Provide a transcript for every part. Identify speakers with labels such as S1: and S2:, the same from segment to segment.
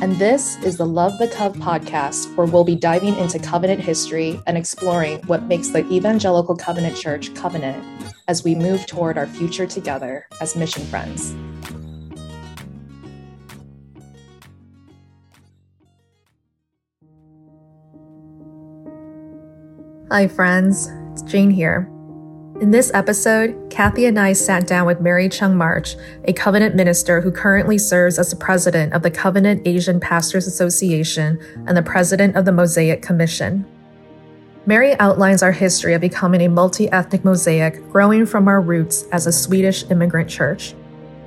S1: and this is the Love the Cov podcast, where we'll be diving into covenant history and exploring what makes the Evangelical Covenant Church covenant as we move toward our future together as mission friends. Hi, friends. It's Jane here. In this episode, Kathy and I sat down with Mary Chung March, a covenant minister who currently serves as the president of the Covenant Asian Pastors Association and the president of the Mosaic Commission. Mary outlines our history of becoming a multi ethnic mosaic growing from our roots as a Swedish immigrant church.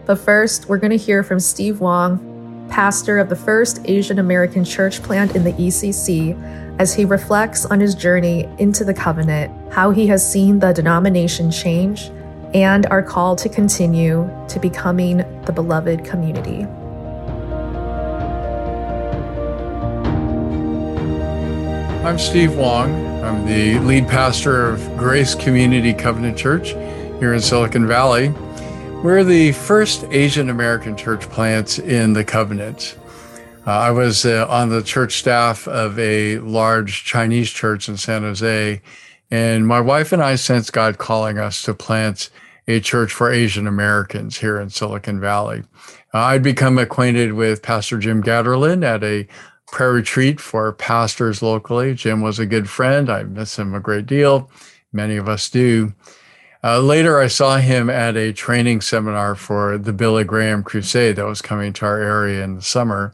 S1: But first, we're going to hear from Steve Wong, pastor of the first Asian American church plant in the ECC, as he reflects on his journey into the covenant, how he has seen the denomination change, and our call to continue to becoming the beloved community.
S2: I'm Steve Wong. I'm the lead pastor of Grace Community Covenant Church here in Silicon Valley. We're the first Asian American church plant in the covenant. Uh, I was uh, on the church staff of a large Chinese church in San Jose, and my wife and I sensed God calling us to plant a church for Asian Americans here in Silicon Valley. Uh, I'd become acquainted with Pastor Jim Gatterlin at a prayer retreat for pastors locally. Jim was a good friend. I miss him a great deal. Many of us do. Uh, later, I saw him at a training seminar for the Billy Graham Crusade that was coming to our area in the summer.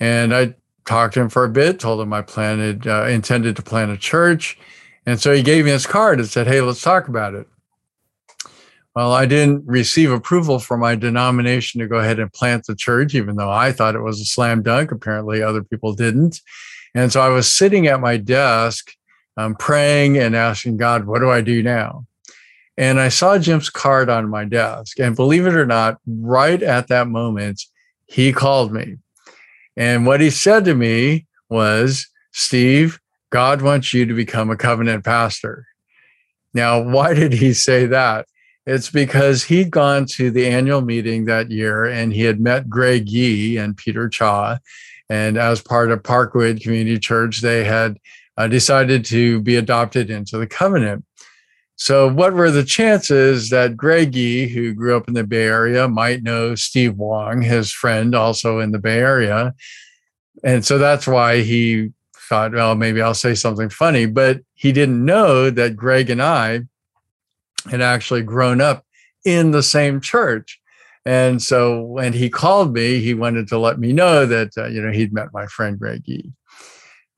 S2: And I talked to him for a bit, told him I planned, uh, intended to plant a church. And so he gave me his card and said, Hey, let's talk about it. Well, I didn't receive approval from my denomination to go ahead and plant the church, even though I thought it was a slam dunk. Apparently, other people didn't. And so I was sitting at my desk, um, praying and asking God, What do I do now? And I saw Jim's card on my desk. And believe it or not, right at that moment, he called me and what he said to me was, Steve, God wants you to become a covenant pastor. Now, why did he say that? It's because he'd gone to the annual meeting that year and he had met Greg Yee and Peter Cha. And as part of Parkwood Community Church, they had uh, decided to be adopted into the covenant. So, what were the chances that Greg Yee, who grew up in the Bay Area, might know Steve Wong, his friend, also in the Bay Area? And so that's why he thought, well, maybe I'll say something funny. But he didn't know that Greg and I had actually grown up in the same church. And so when he called me, he wanted to let me know that, uh, you know, he'd met my friend Greg Yee.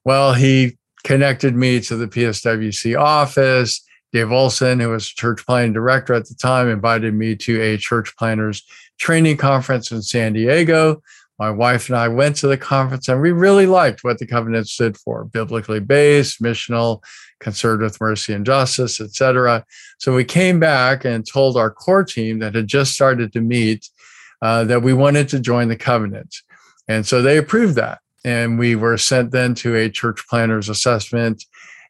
S2: Well, he connected me to the PSWC office Dave Olson, who was church planting director at the time, invited me to a church planters training conference in San Diego. My wife and I went to the conference and we really liked what the covenant stood for biblically based, missional, concerned with mercy and justice, etc. So we came back and told our core team that had just started to meet uh, that we wanted to join the covenant. And so they approved that. And we were sent then to a church planters assessment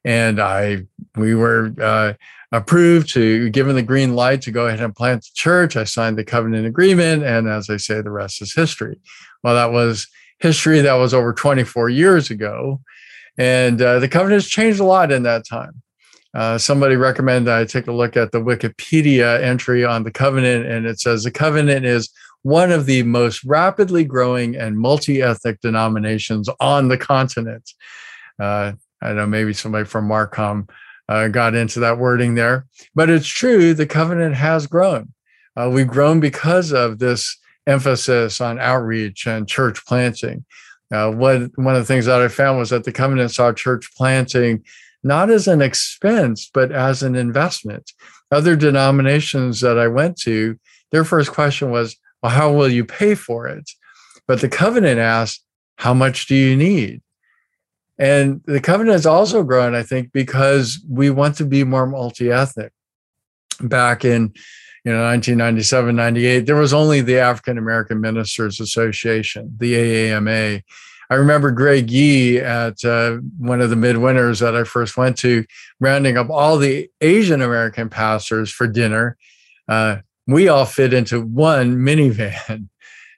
S2: and I we were uh, approved to given the green light to go ahead and plant the church. I signed the covenant agreement, and as I say, the rest is history. Well, that was history that was over 24 years ago, and uh, the covenant has changed a lot in that time. Uh, somebody recommended I take a look at the Wikipedia entry on the covenant, and it says the covenant is one of the most rapidly growing and multi ethnic denominations on the continent. Uh, I don't know, maybe somebody from Marcom uh, got into that wording there. But it's true, the covenant has grown. Uh, we've grown because of this emphasis on outreach and church planting. Uh, what, one of the things that I found was that the covenant saw church planting not as an expense, but as an investment. Other denominations that I went to, their first question was, well, how will you pay for it? But the covenant asked, how much do you need? And the covenant has also grown, I think, because we want to be more multi-ethnic. Back in you know 1997 98 there was only the african american ministers association the aama i remember greg yee at uh, one of the midwinters that i first went to rounding up all the asian american pastors for dinner. Uh, we all fit into one minivan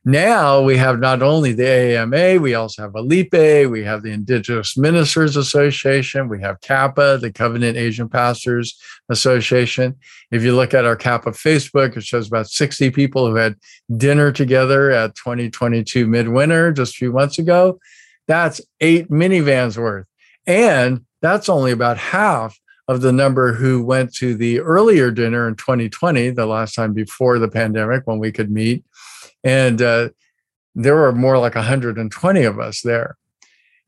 S2: Now we have not only the AMA, we also have ALIPE, we have the Indigenous Ministers Association, we have CAPA, the Covenant Asian Pastors Association. If you look at our CAPA Facebook, it shows about 60 people who had dinner together at 2022 midwinter just a few months ago. That's eight minivans worth. And that's only about half of the number who went to the earlier dinner in 2020, the last time before the pandemic when we could meet and uh, there were more like 120 of us there.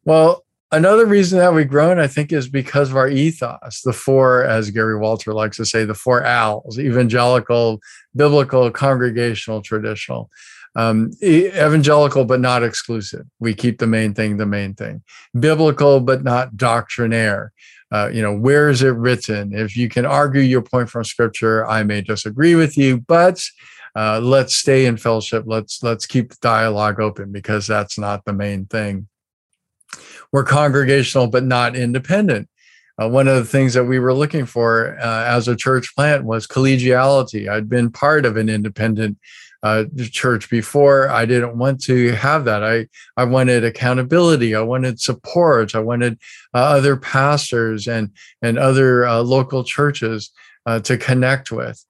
S2: Well, another reason that we've grown, I think, is because of our ethos. The four, as Gary Walter likes to say, the four L's: evangelical, biblical, congregational, traditional. Um, evangelical, but not exclusive. We keep the main thing the main thing. Biblical, but not doctrinaire. Uh, you know, where is it written? If you can argue your point from scripture, I may disagree with you, but uh, let's stay in fellowship. Let's let's keep the dialogue open because that's not the main thing. We're congregational, but not independent. Uh, one of the things that we were looking for uh, as a church plant was collegiality. I'd been part of an independent uh, church before. I didn't want to have that. I I wanted accountability. I wanted support. I wanted uh, other pastors and and other uh, local churches uh, to connect with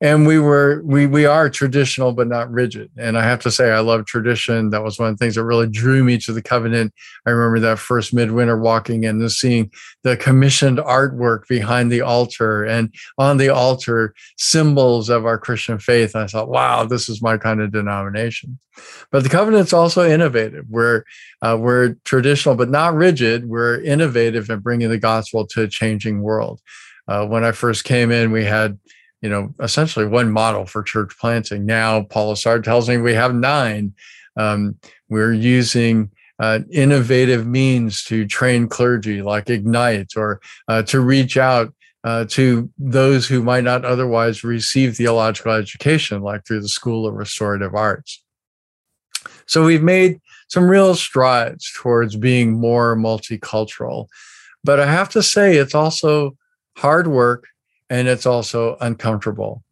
S2: and we were we we are traditional but not rigid. And i have to say i love tradition. That was one of the things that really drew me to the covenant. I remember that first midwinter walking in and seeing the commissioned artwork behind the altar. And on the altar symbols of our christian faith. And i thought wow this is my kind of denomination. But the covenant's also innovative. We're uh, we're traditional but not rigid. We're innovative in bringing the gospel to a changing world. Uh, when i first came in we had you know, essentially one model for church planting. Now, Paul Assard tells me we have nine. Um, we're using uh, innovative means to train clergy like Ignite or uh, to reach out uh, to those who might not otherwise receive theological education, like through the School of Restorative Arts. So we've made some real strides towards being more multicultural. But I have to say, it's also hard work and it's also uncomfortable.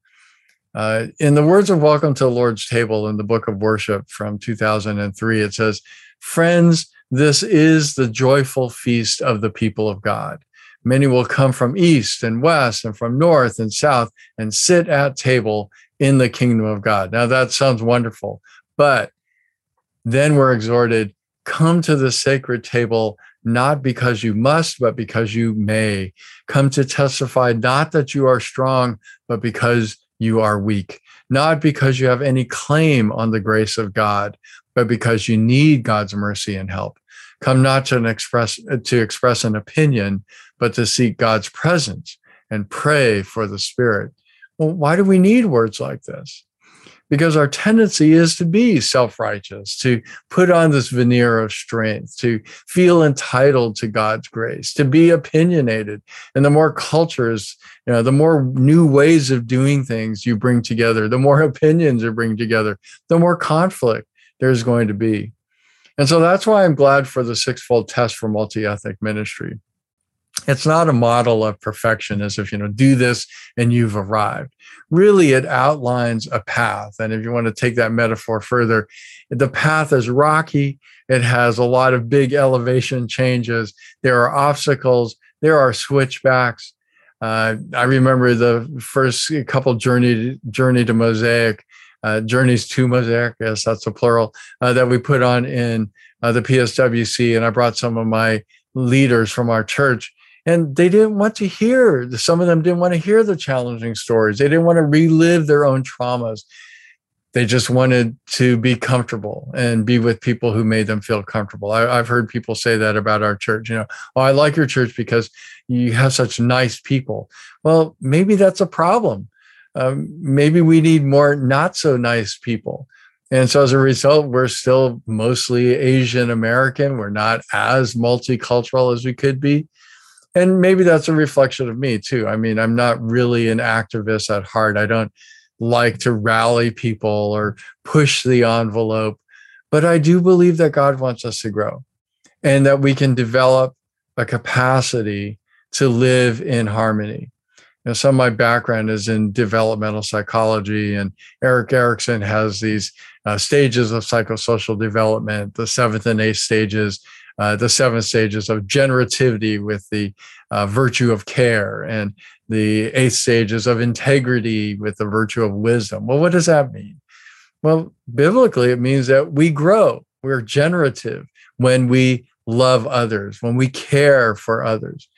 S2: Uh, in the words of Welcome to the Lord's Table in the Book of Worship from 2003, it says, Friends, this is the joyful feast of the people of God. Many will come from east and west and from north and south and sit at table in the kingdom of God. Now that sounds wonderful, but then we're exhorted come to the sacred table not because you must, but because you may. Come to testify not that you are strong, but because you are weak. Not because you have any claim on the grace of God, but because you need God's mercy and help. Come not to express to express an opinion, but to seek God's presence and pray for the Spirit. Well, why do we need words like this? Because our tendency is to be self righteous, to put on this veneer of strength, to feel entitled to God's grace, to be opinionated. And the more cultures, you know, the more new ways of doing things you bring together, the more opinions you bring together, the more conflict there's going to be. And so that's why I'm glad for the sixfold test for multi ethnic ministry it's not a model of perfection as if you know do this and you've arrived. Really it outlines a path. And if you want to take that metaphor further the path is rocky. It has a lot of big elevation changes. There are obstacles. There are switchbacks. Uh, i remember the first couple journey journey to mosaic uh, journeys to mosaic yes that's a plural uh, that we put on in uh, the pswc and i brought some of my leaders from our church and they didn't want to hear some of them didn't want to hear the challenging stories. They didn't want to relive their own traumas. They just wanted to be comfortable and be with people who made them feel comfortable. I, have heard people say that about our church you know oh i like your church because you have such nice people. Well maybe that's a problem. Um, maybe we need more not so nice people. And so as a result, we're still mostly Asian American. We're not as multicultural as we could be and maybe that's a reflection of me too. I mean, I'm not really an activist at heart. I don't like to rally people or push the envelope, but I do believe that God wants us to grow and that we can develop a capacity to live in harmony. Know, some of my background is in developmental psychology, and Erik Erikson has these uh, stages of psychosocial development, the seventh and eighth stages, uh, the seven stages of generativity with the uh, virtue of care, and the eighth stages of integrity with the virtue of wisdom. Well, what does that mean? Well, biblically, it means that we grow, we're generative when we love others, when we care for others.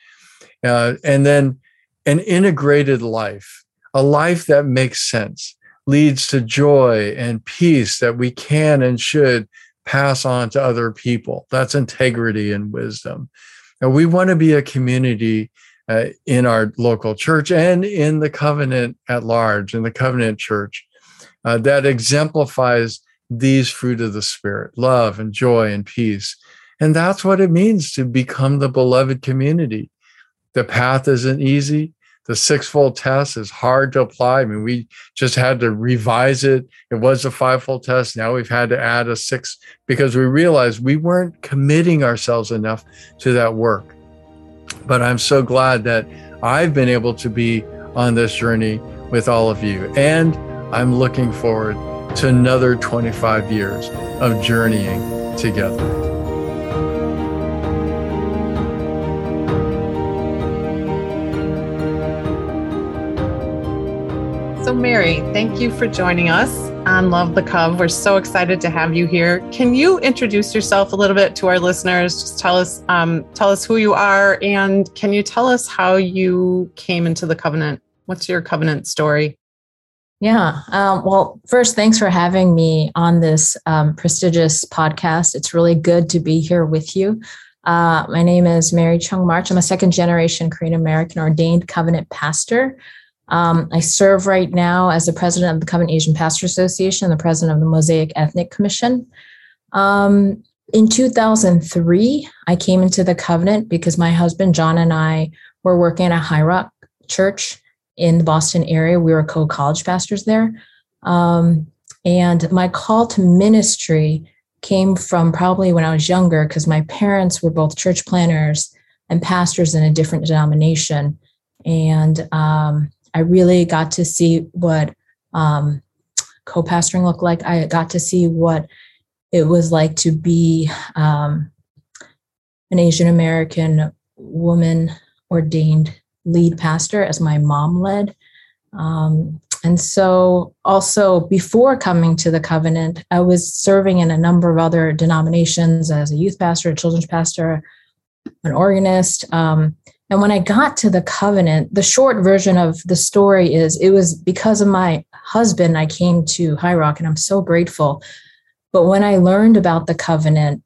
S2: Uh, and then an integrated life, a life that makes sense, leads to joy and peace that we can and should pass on to other people. That's integrity and wisdom. And we want to be a community uh, in our local church and in the covenant at large, in the covenant church, uh, that exemplifies these fruit of the Spirit love and joy and peace. And that's what it means to become the beloved community. The path isn't easy. The sixfold test is hard to apply. I mean, we just had to revise it. It was a fivefold test. Now we've had to add a six because we realized we weren't committing ourselves enough to that work. But I'm so glad that I've been able to be on this journey with all of you. And I'm looking forward to another 25 years of journeying together.
S3: So, Mary, thank you for joining us on Love the Cov. We're so excited to have you here. Can you introduce yourself a little bit to our listeners? Just tell us, um, tell us who you are, and can you tell us how you came into the covenant? What's your covenant story?
S4: Yeah. Um, well, first, thanks for having me on this um, prestigious podcast. It's really good to be here with you. Uh, my name is Mary Chung March. I'm a second generation Korean American ordained covenant pastor. Um, I serve right now as the president of the Covenant Asian Pastor Association, the president of the Mosaic Ethnic Commission. Um, in 2003, I came into the covenant because my husband John and I were working at a Highrock church in the Boston area. We were co college pastors there. Um, and my call to ministry came from probably when I was younger because my parents were both church planners and pastors in a different denomination. And um, I really got to see what um, co pastoring looked like. I got to see what it was like to be um, an Asian American woman ordained lead pastor as my mom led. Um, and so, also before coming to the covenant, I was serving in a number of other denominations as a youth pastor, a children's pastor, an organist. Um, and when I got to the covenant, the short version of the story is it was because of my husband I came to Highrock, and I'm so grateful. But when I learned about the covenant,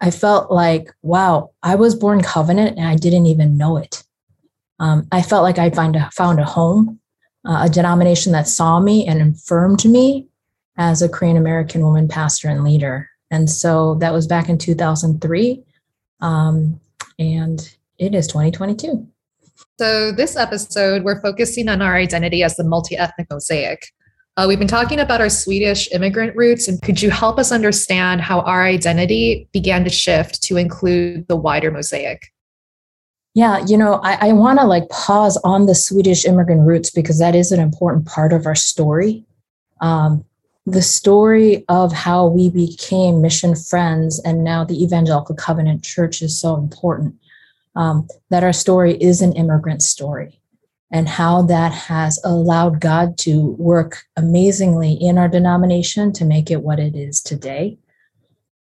S4: I felt like, wow, I was born covenant and I didn't even know it. Um, I felt like I'd find a, found a home, uh, a denomination that saw me and affirmed me as a Korean American woman pastor and leader. And so that was back in 2003. Um, and it is 2022.
S1: So, this episode, we're focusing on our identity as the multi ethnic mosaic. Uh, we've been talking about our Swedish immigrant roots, and could you help us understand how our identity began to shift to include the wider mosaic?
S4: Yeah, you know, I, I want to like pause on the Swedish immigrant roots because that is an important part of our story. Um, the story of how we became mission friends and now the Evangelical Covenant Church is so important um, that our story is an immigrant story and how that has allowed God to work amazingly in our denomination to make it what it is today.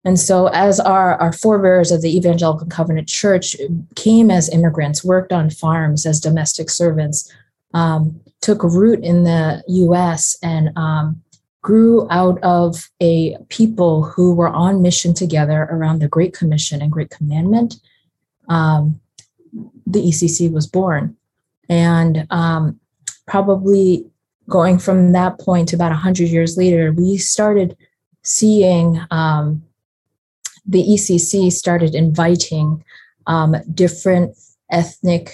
S4: And so, as our, our forebears of the Evangelical Covenant Church came as immigrants, worked on farms as domestic servants, um, took root in the US, and um, grew out of a people who were on mission together around the Great Commission and Great Commandment, um, the ECC was born. And um, probably going from that point to about 100 years later, we started seeing um, the ECC started inviting um, different ethnic,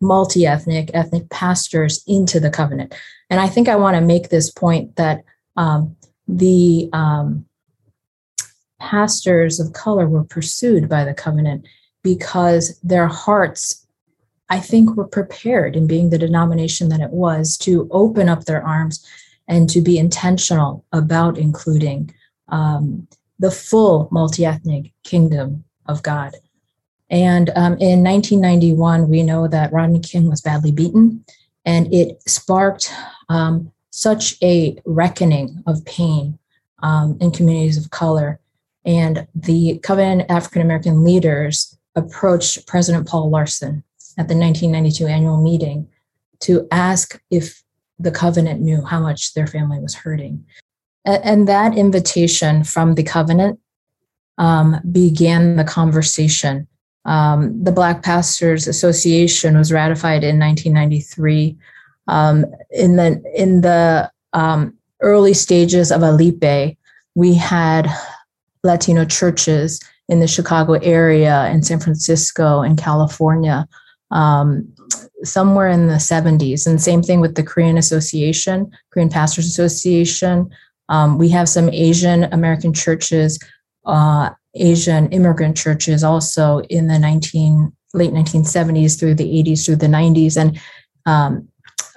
S4: multi ethnic, ethnic pastors into the covenant. And I think I want to make this point that um, the um, pastors of color were pursued by the covenant because their hearts I think, were prepared in being the denomination that it was to open up their arms and to be intentional about including um, the full multi ethnic kingdom of God. And um, in 1991, we know that Rodney King was badly beaten, and it sparked um, such a reckoning of pain um, in communities of color. And the Covenant African American leaders approached President Paul Larson at the 1992 annual meeting to ask if the covenant knew how much their family was hurting. And that invitation from the covenant um, began the conversation. Um, the Black Pastors Association was ratified in 1993. Um, in the in the um, early stages of ALIPE, we had Latino churches in the Chicago area, and San Francisco, in California, um, somewhere in the 70s. And same thing with the Korean Association, Korean Pastors Association. Um, we have some Asian American churches, uh, Asian immigrant churches also in the 19 late 1970s through the 80s through the 90s. And um,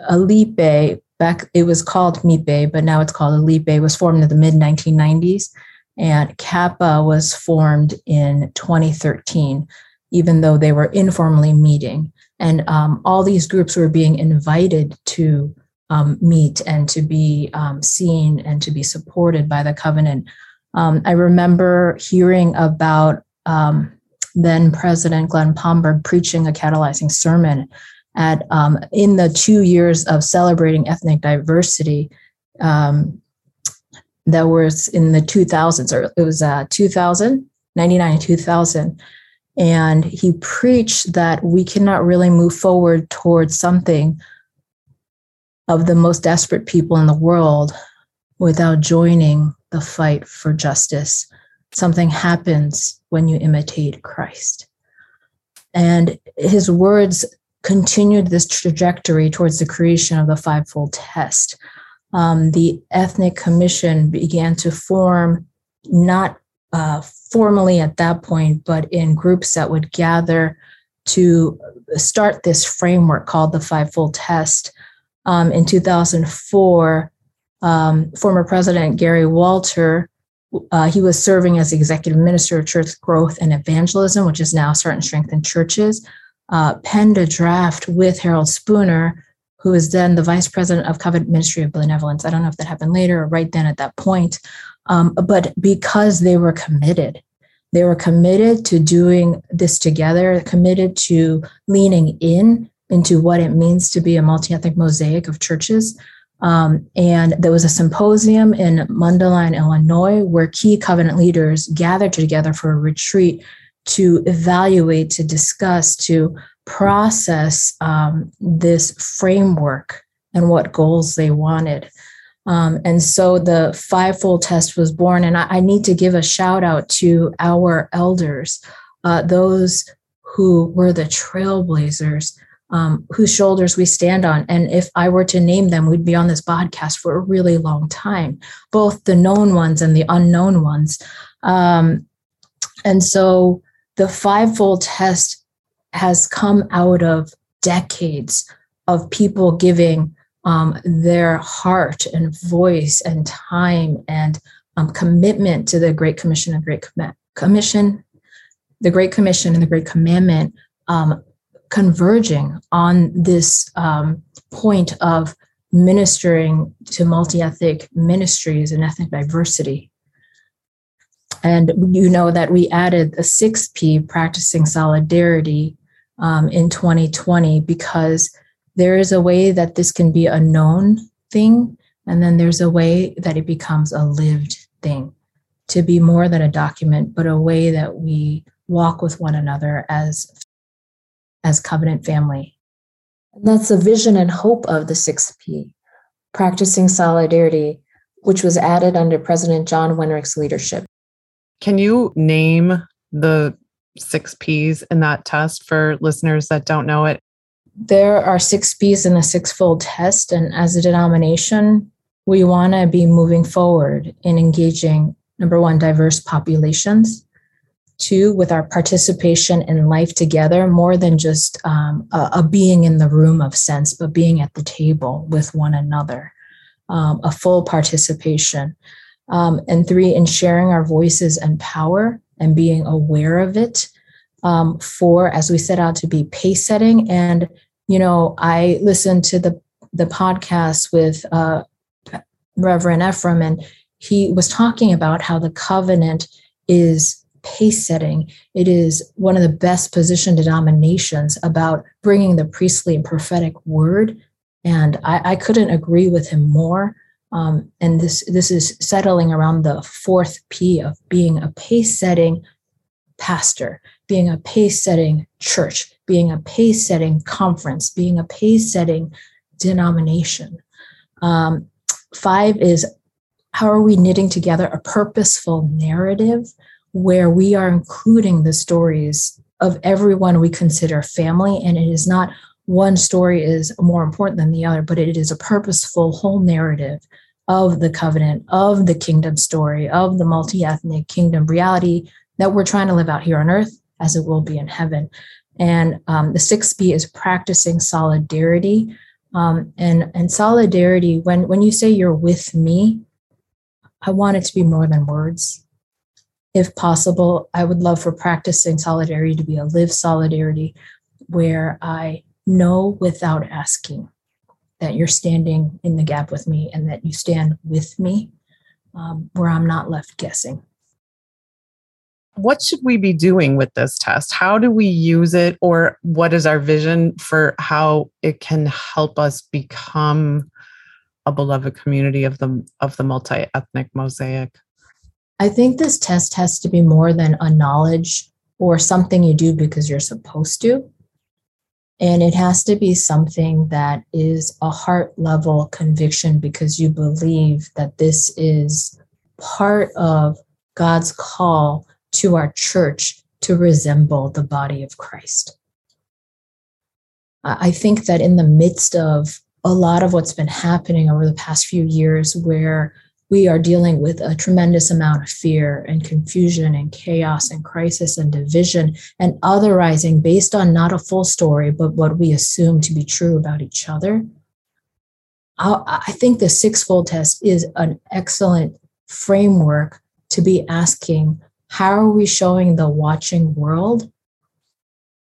S4: ALIPE, back it was called MIPE, but now it's called ALIPE, was formed in the mid 1990s. And CAPA was formed in 2013, even though they were informally meeting. And um, all these groups were being invited to um, meet and to be um, seen and to be supported by the covenant. Um, I remember hearing about um, then President Glenn Palmberg preaching a catalyzing sermon at um, in the two years of celebrating ethnic diversity um, that was in the 2000s or it was uh, 2000 99 2000 and he preached that we cannot really move forward towards something of the most desperate people in the world without joining the fight for justice. Something happens when you imitate Christ. And his words continued this trajectory towards the creation of the fivefold test. Um, the ethnic commission began to form not uh, formally at that point, but in groups that would gather to start this framework called the fivefold test. Um, in 2004, um, former President Gary Walter, uh, he was serving as executive minister of church growth and evangelism, which is now Start and Strengthen Churches, uh, penned a draft with Harold Spooner, who was then the vice president of Covenant Ministry of Benevolence. I don't know if that happened later or right then at that point, um, but because they were committed, they were committed to doing this together, committed to leaning in into what it means to be a multi-ethnic mosaic of churches. Um, and there was a symposium in Mundelein, Illinois, where key covenant leaders gathered together for a retreat to evaluate, to discuss, to process um, this framework and what goals they wanted. Um, and so the fivefold test was born. And I, I, need to give a shout out to our elders, uh, those who were the trailblazers um, whose shoulders we stand on. And if I were to name them, we'd be on this podcast for a really long time, both the known ones and the unknown ones. Um, and so the fivefold test has come out of decades of people giving um, their heart and voice and time and um, commitment to the Great Commission and Great Com- Commission, the Great Commission and the Great Commandment um, converging on this um, point of ministering to multi-ethnic ministries and ethnic diversity. And you know that we added a 6P, practicing solidarity, um, in 2020 because there is a way that this can be a known thing, and then there's a way that it becomes a lived thing to be more than a document, but a way that we walk with one another as as covenant family. And that's the vision and hope of the 6P, practicing solidarity, which was added under President John Wenrich's leadership.
S3: Can you name the six P's in that test for listeners that don't know it?
S4: There are six P's in the sixfold test. And as a denomination, we want to be moving forward in engaging number one, diverse populations, Two, with our participation in life together more than just um, a, a, being in the room of sense but being at the table with one another um, a full participation um, and three in sharing our voices and power and being aware of it um, four as we set out to be pace setting and you know i listened to the the podcast with uh, reverend Efrem and he was talking about how the covenant is pace setting. It is one of the best positioned denominations about bringing the priestly and prophetic word. And I, I couldn't agree with him more. Um, and this this is settling around the fourth P of being a pace setting pastor, being a pace setting church, being a pace setting conference, being a pace setting denomination. Um, five is how are we knitting together a purposeful narrative where we are including the stories of everyone we consider family and it is not one story is more important than the other but it is a purposeful whole narrative of the covenant of the kingdom story of the multi-ethnic kingdom reality that we're trying to live out here on earth as it will be in heaven. And um, the sixth P is practicing solidarity. Um, and and solidarity when when you say you're with me i want it to be more than words. If possible, I would love for practicing solidarity to be a live solidarity where I know without asking that you're standing in the gap with me and that you stand with me, um, where I'm not left guessing.
S3: What should we be doing with this test? How do we use it, or what is our vision for how it can help us become a beloved community of the of the multi-ethnic mosaic?
S4: I think this test has to be more than a knowledge or something you do because you're supposed to. And it has to be something that is a heart level conviction because you believe that this is part of God's call to our church to resemble the body of Christ. I think that in the midst of a lot of what's been happening over the past few years, where we are dealing with a tremendous amount of fear and confusion and chaos and crisis and division and otherizing based on not a full story, but what we assume to be true about each other. I think the sixfold test is an excellent framework to be asking how are we showing the watching world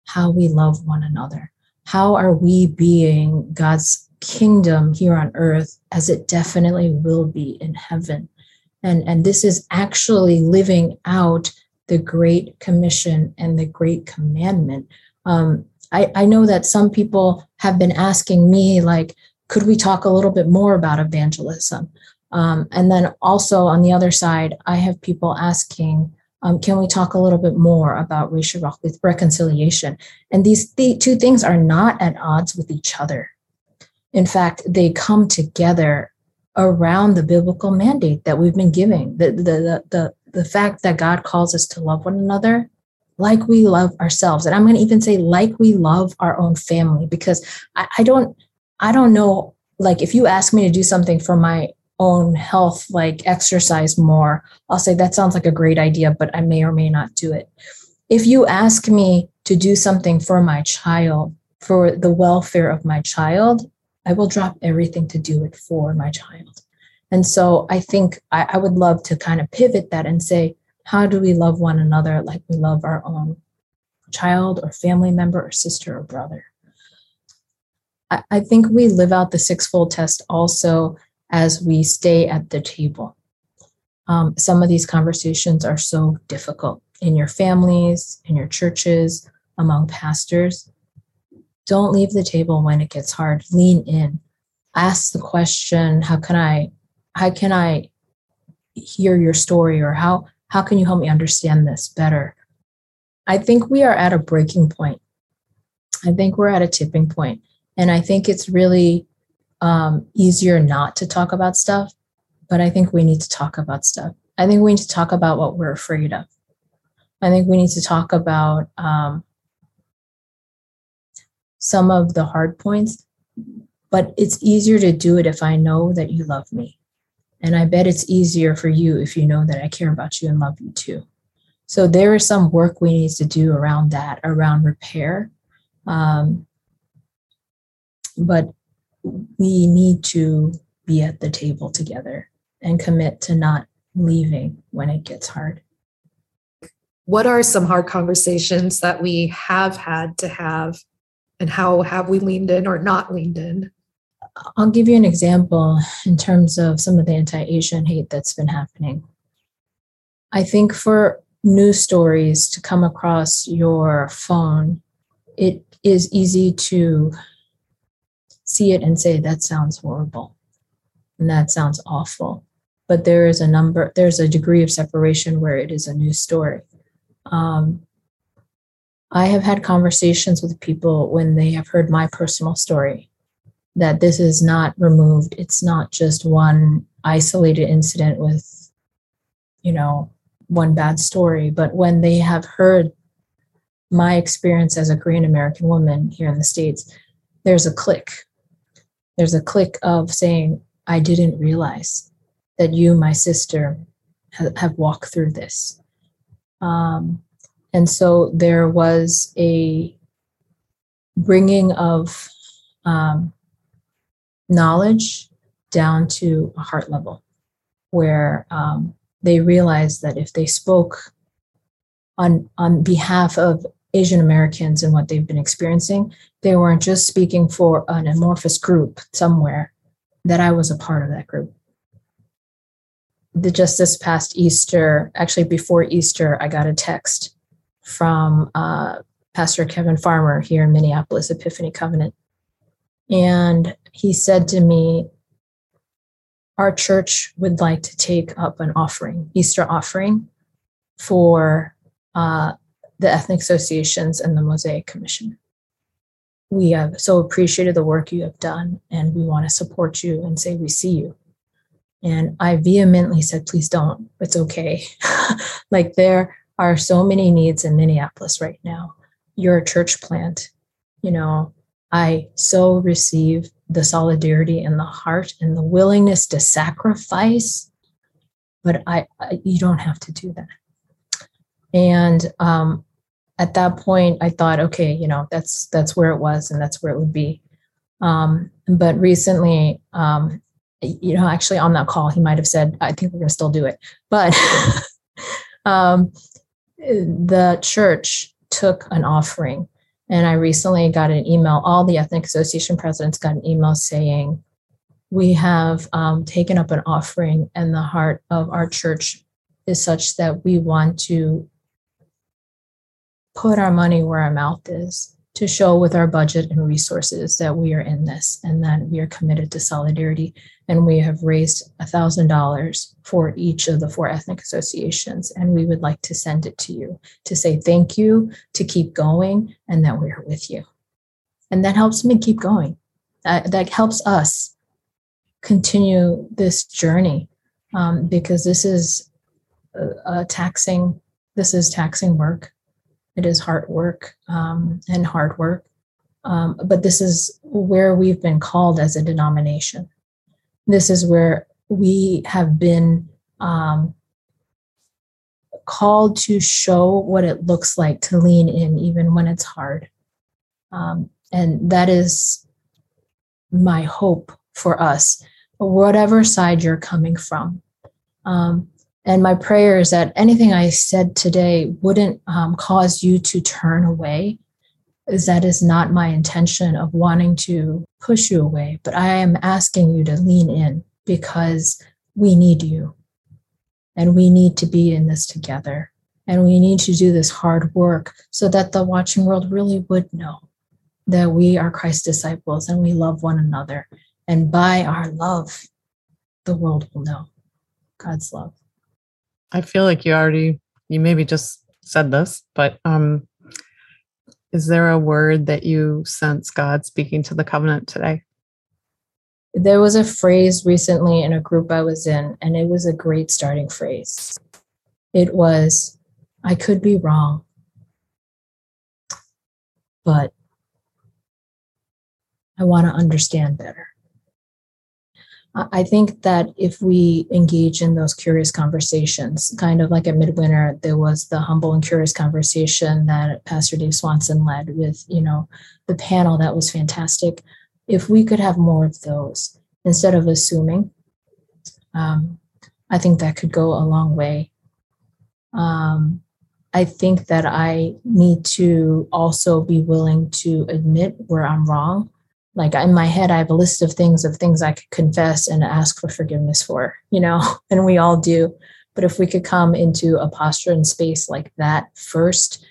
S4: how we love one another? How are we being God's kingdom here on earth as it definitely will be in heaven. And, and this is actually living out the Great Commission and the Great Commandment. Um, I, I know that some people have been asking me, like, could we talk a little bit more about evangelism? Um, and then also on the other side, I have people asking, um, can we talk a little bit more about racial reconciliation? And these th- two things are not at odds with each other. In fact, they come together around the biblical mandate that we've been giving. The, the, the, the, the fact that God calls us to love one another like we love ourselves. And I'm going to even say like we love our own family, because I, I don't, I don't know, like if you ask me to do something for my own health, like exercise more, I'll say that sounds like a great idea, but I may or may not do it. If you ask me to do something for my child, for the welfare of my child, I will drop everything to do it for my child. And so I think I, I, would love to kind of pivot that and say, how do we love one another like we love our own child or family member or sister or brother? I, I think we live out the sixfold test also as we stay at the table. Um, some of these conversations are so difficult in your families, in your churches, among pastors. Don't leave the table when it gets hard. Lean in. Ask the question, how can I how can I hear your story or how how can you help me understand this better? I think we are at a breaking point. I think we're at a tipping point. And I think it's really um, easier not to talk about stuff, but I think we need to talk about stuff. I think we need to talk about what we're afraid of. I think we need to talk about um, some of the hard points, but it's easier to do it if I know that you love me. And I bet it's easier for you if you know that I care about you and love you too. So there is some work we need to do around that, around repair. Um, but we need to be at the table together and commit to not leaving when it gets hard.
S1: What are some hard conversations that we have had to have, and how have we leaned in or not leaned in?
S4: I'll give you an example in terms of some of the anti Asian hate that's been happening. I think for news stories to come across your phone, it is easy to see it and say, that sounds horrible and that sounds awful. But there is a number, there's a degree of separation where it is a news story. Um, I have had conversations with people when they have heard my personal story that this is not removed. It's not just one isolated incident with, you know, one bad story, but when they have heard my experience as a Korean American woman here in the States, there's a click. There's a click of saying, I didn't realize that you, my sister, have walked through this. Um, and so there was a bringing of um, knowledge down to a heart level where um, they realized that if they spoke on on behalf of Asian Americans and what they've been experiencing, they weren't just speaking for an amorphous group somewhere, that I was a part of that group. The, just this past Easter, actually before Easter, I got a text from uh, Pastor Kevin Farmer here in Minneapolis, Epiphany Covenant. And he said to me, our church would like to take up an offering, Easter offering, for uh, the ethnic associations and the Mosaic Commission. We have so appreciated the work you have done, and we want to support you and say we see you. And I vehemently said, please don't. It's okay. like there are so many needs in Minneapolis right now. You're a church plant. You know, I so receive the solidarity and the heart and the willingness to sacrifice but I, I you don't have to do that and um, at that point i thought okay you know that's that's where it was and that's where it would be um, but recently um, you know actually on that call he might have said i think we're going to still do it but um, the church took an offering. And I recently got an email, all the Ethnic Association presidents got an email saying, We have um, taken up an offering, and the heart of our church is such that we want to put our money where our mouth is to show with our budget and resources that we are in this and that we are committed to solidarity. And we have raised $1,000 for each of the four ethnic associations. And we would like to send it to you to say thank you, to keep going, and that we are with you. And that helps me keep going. That, that helps us continue this journey um, because this is a, a taxing this is taxing work it is hard work um, and hard work. Um, but this is where we've been called as a denomination. This is where we have been um, called to show what it looks like to lean in, even when it's hard. Um, and that is my hope for us, whatever side you're coming from. Um, and my prayer is that anything I said today wouldn't um, cause you to turn away. That is not my intention of wanting to push you away, but I am asking you to lean in because we need you. And we need to be in this together. And we need to do this hard work so that the watching world really would know that we are Christ's disciples and we love one another. And by our love, the world will know God's love.
S3: I feel like you already, you maybe just said this, but um, is there a word that you sense God speaking to the covenant today?
S4: There was a phrase recently in a group I was in, and it was a great starting phrase. It was, I could be wrong, but I want to understand better. I think that if we engage in those curious conversations, kind of like at Midwinter, there was the humble and curious conversation that Pastor Dave Swanson led with, you know, the panel that was fantastic. If we could have more of those instead of assuming, um, I think that could go a long way. Um, I think that I need to also be willing to admit where I'm wrong like in my head i have a list of things of things i could confess and ask for forgiveness for you know and we all do. But if we could come into a posture and space like that first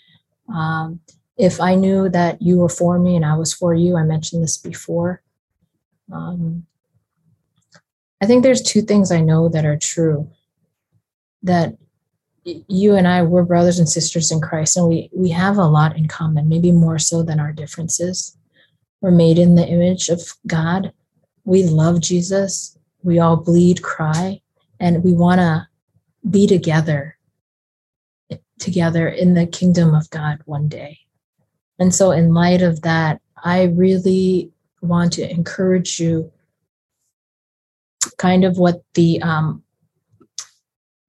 S4: um, if i knew that you were for me and i was for you i mentioned this before um, i think there's two things i know that are true. That you and i were brothers and sisters in christ and we we have a lot in common maybe more so than our differences we're made in the image of God. We love Jesus. We all bleed, cry, and we want to be together, together in the kingdom of God one day. And so, in light of that, I really want to encourage you kind of what the um,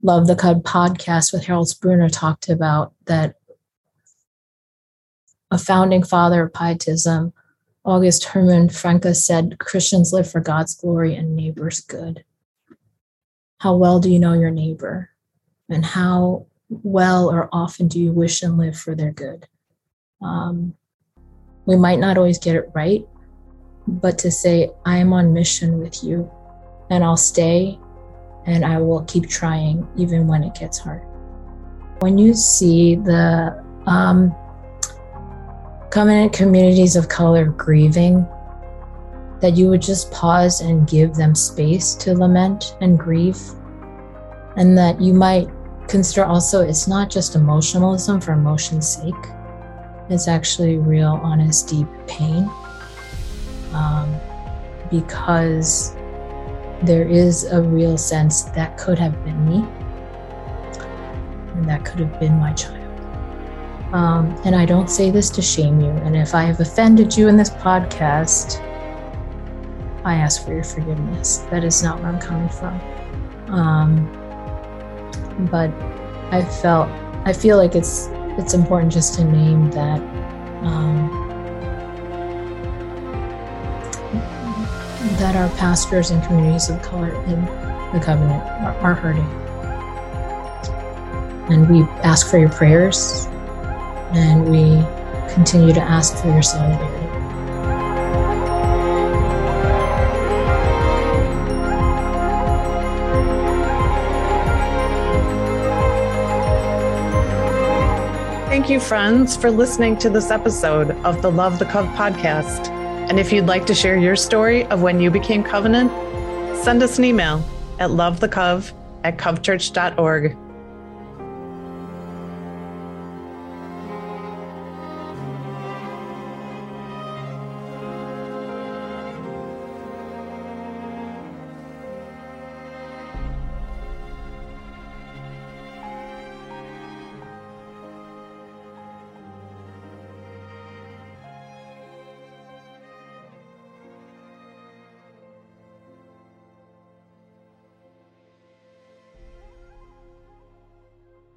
S4: Love the Cov podcast with Harold Spooner talked about that a founding father of pietism August Hermann Francke said Christians live for God's glory and neighbor's good. How well do you know your neighbor? And how well or often do you wish and live for their good? Um, we might not always get it right, but to say, I am on mission with you and I'll stay and I will keep trying even when it gets hard. When you see the um, covenant communities of color grieving, that you would just pause and give them space to lament and grieve. And that you might consider also it's not just emotionalism for emotion's sake, it's actually real, honest, deep pain. Um, because there is a real sense that could have been me, and that could have been my child. Um, and I don't say this to shame you. And if I have offended you in this podcast, I ask for your forgiveness. That is not where I'm coming from. Um, but I felt, I feel like it's it's important just to name that. Um, that our pastors and communities of color in the covenant are, are hurting. And we ask for your prayers and we continue to ask for your solidarity.
S3: Thank you, friends, for listening to this episode of the Love the Cov podcast. And if you'd like to share your story of when you became covenant, send us an email at lovethecov at covchurch.org.